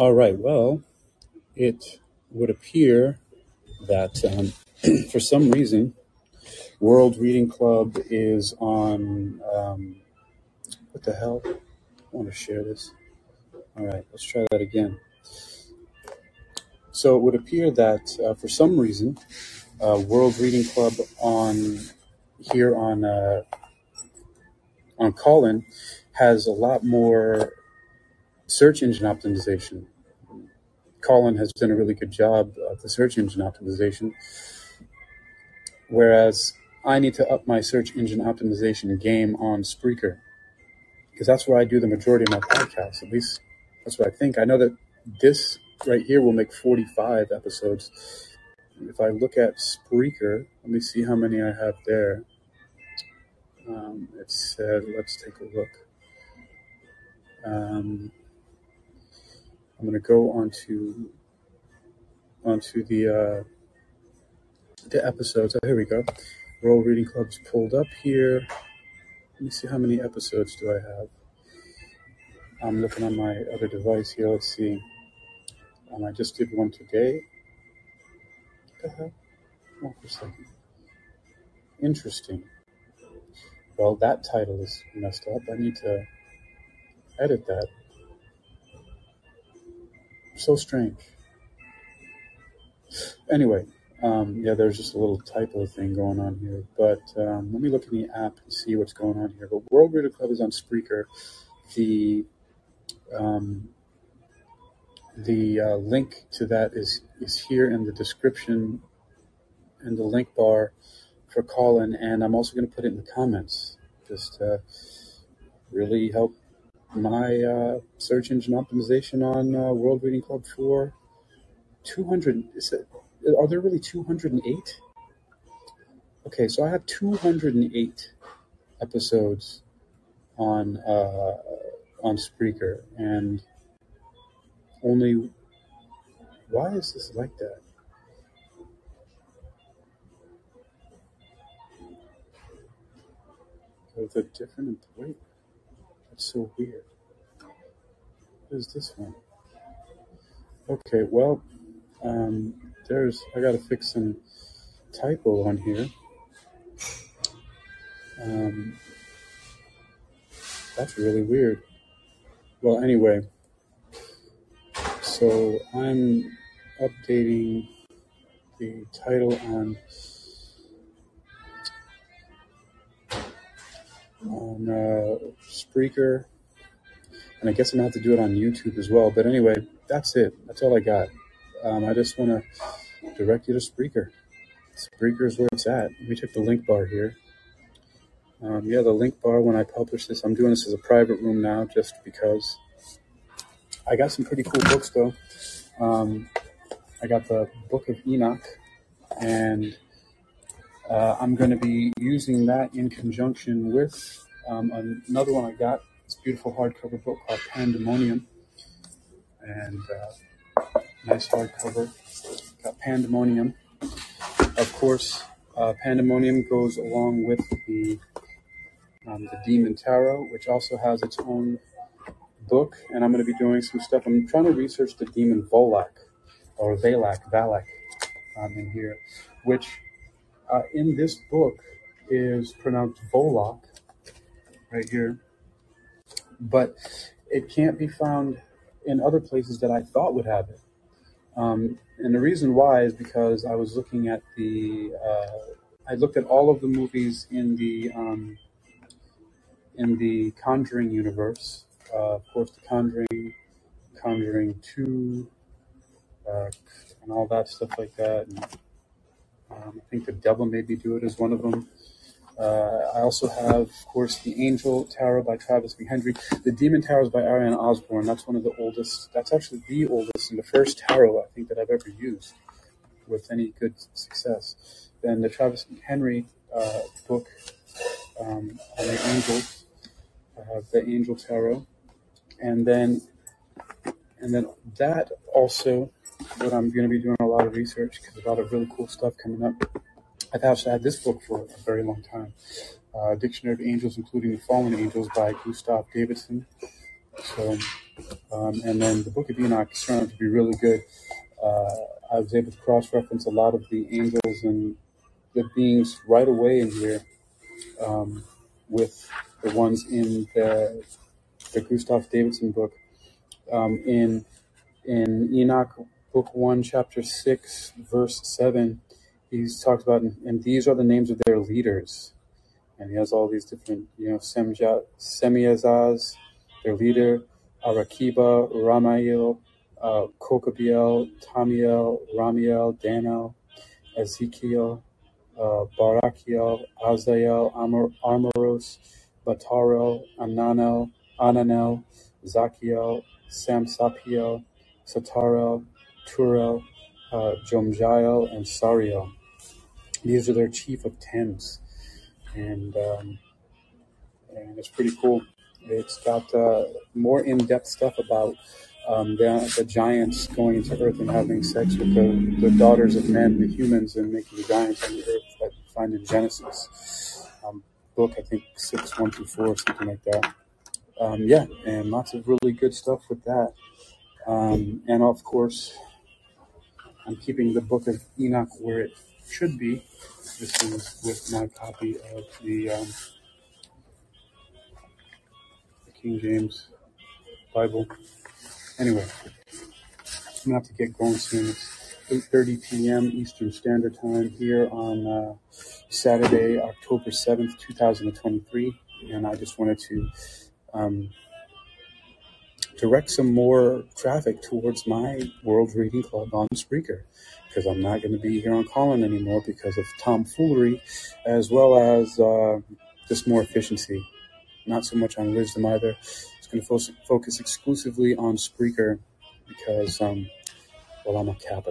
All right. Well, it would appear that um, for some reason, World Reading Club is on. Um, what the hell? I want to share this. All right, let's try that again. So it would appear that uh, for some reason, uh, World Reading Club on here on uh, on Callin has a lot more search engine optimization. Callin has done a really good job of the search engine optimization, whereas I need to up my search engine optimization game on Spreaker because that's where I do the majority of my podcasts. At least that's what I think. I know that this right here will make 45 episodes. If I look at Spreaker, let me see how many I have there. Um, it said, let's take a look. Um, I'm to go onto onto the uh, the episodes. Oh, here we go. World Reading Club's pulled up here. Let me see how many episodes do I have. I'm looking on my other device here. Let's see. Um, I just did one today. What the hell? Hold for a second. Interesting. Well, that title is messed up. I need to edit that. So strange. Anyway, um, yeah, there's just a little typo thing going on here. But um, let me look in the app and see what's going on here. But World Reader Club is on Spreaker. The um, the uh, link to that is is here in the description and the link bar for Callin, and I'm also going to put it in the comments. Just to really help my uh, search engine optimization on uh, World Reading Club for 200. Is it, are there really 208? Okay, so I have 208 episodes on uh, on Spreaker, and only why is this like that? With a different wait, that's so weird. What is this one? Okay, well, um, there's I gotta fix some typo on here. Um, that's really weird. Well, anyway, so I'm updating the title on on uh, Spreaker, and I guess I'm gonna have to do it on YouTube as well. But anyway, that's it. That's all I got. Um, I just want to direct you to Spreaker. Spreaker is where it's at. Let me check the link bar here. Um, yeah, the link bar when I publish this, I'm doing this as a private room now just because. I got some pretty cool books though. Um, I got the Book of Enoch, and uh, I'm going to be using that in conjunction with um, another one I got. It's a beautiful hardcover book called Pandemonium, and uh, nice hardcover. Got Pandemonium. Of course, uh, Pandemonium goes along with the um, the Demon Tarot, which also has its own book, and I'm going to be doing some stuff. I'm trying to research the demon Volak or Valak, Valak um, in here, which uh, in this book is pronounced Volok right here, but it can't be found in other places that I thought would have it. Um, and the reason why is because I was looking at the, uh, I looked at all of the movies in the um, in the Conjuring universe. Uh, of course, the Conjuring, Conjuring Two, uh, and all that stuff like that. And, um, I think the Devil Made Me Do It is one of them. Uh, I also have, of course, the Angel Tarot by Travis McHenry. The Demon Tarot is by Ariane Osborne. That's one of the oldest. That's actually the oldest and the first tarot I think that I've ever used with any good success. Then the Travis McHenry uh, book um, on the angels. I have the Angel Tarot, and then and then that also what I'm going to be doing a lot of research because a lot of really cool stuff coming up. I've actually had this book for a very long time. Uh, Dictionary of Angels, including the Fallen Angels by Gustav Davidson. So Um, and then the Book of Enoch is turned out to be really good. Uh, I was able to cross reference a lot of the angels and the beings right away in here um, with the ones in the, the Gustav Davidson book. Um, in in Enoch book one, chapter six, verse seven, he's talks about and these are the names of their leaders. And he has all these different, you know, Semja, Semiazaz, their leader, Arakiba, Ramael, uh, Kokabiel, Tamiel, Ramiel, Daniel, Ezekiel, uh, Barakiel, Azael, Amor, Armoros, Batarel, Ananel, Ananel, Zakiel, Samsapiel, Satarel, Turel, uh, Jomjael, and Sariel. These are their chief of tens, and um, and it's pretty cool. It's got uh, more in-depth stuff about um, the, the giants going into Earth and having sex with the, the daughters of men, the humans, and making giants on the Earth that you find in Genesis. Um, book, I think, 6, 1 through 4, something like that. Um, yeah, and lots of really good stuff with that. Um, and of course, I'm keeping the book of Enoch where it should be. This is with my copy of the, um, King James Bible. Anyway, I'm gonna have to get going soon. It's 8:30 p.m. Eastern Standard Time here on uh, Saturday, October 7th, 2023, and I just wanted to um, direct some more traffic towards my World Reading Club on Spreaker because I'm not going to be here on Callin anymore because of tomfoolery, as well as uh, just more efficiency. Not so much on wisdom either. It's going to fo- focus exclusively on Spreaker because, um, well, I'm a capitalist.